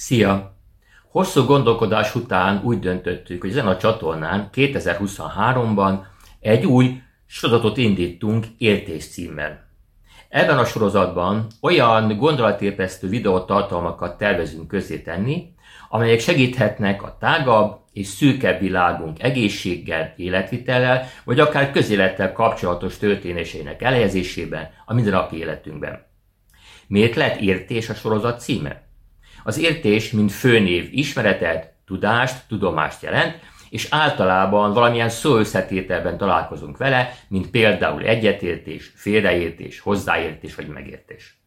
Szia! Hosszú gondolkodás után úgy döntöttük, hogy ezen a csatornán 2023-ban egy új sorozatot indítunk értés címmel. Ebben a sorozatban olyan gondolatébresztő videótartalmakat tervezünk közé tenni, amelyek segíthetnek a tágabb és szűkebb világunk egészséggel, életvitellel, vagy akár közélettel kapcsolatos történéseinek elhelyezésében a mindennapi életünkben. Miért lett értés a sorozat címe? Az értés, mint főnév ismeretet, tudást, tudomást jelent, és általában valamilyen szóösszetételben találkozunk vele, mint például egyetértés, félreértés, hozzáértés vagy megértés.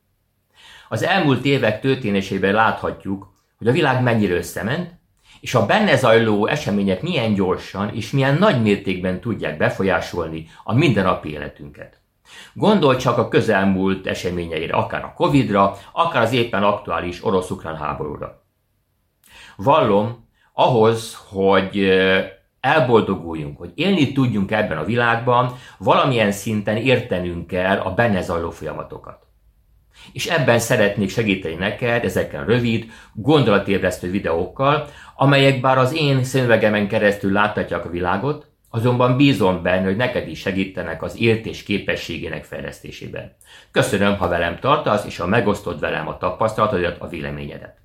Az elmúlt évek történésében láthatjuk, hogy a világ mennyire összement, és a benne zajló események milyen gyorsan és milyen nagy mértékben tudják befolyásolni a mindennapi életünket. Gondolj csak a közelmúlt eseményeire, akár a Covid-ra, akár az éppen aktuális orosz-ukrán háborúra. Vallom, ahhoz, hogy elboldoguljunk, hogy élni tudjunk ebben a világban, valamilyen szinten értenünk kell a benne zajló folyamatokat. És ebben szeretnék segíteni neked ezeken rövid, gondolatébresztő videókkal, amelyek bár az én szemüvegemen keresztül láthatják a világot, Azonban bízom benne, hogy neked is segítenek az értés képességének fejlesztésében. Köszönöm, ha velem tartasz, és ha megosztod velem a tapasztalatodat, a véleményedet.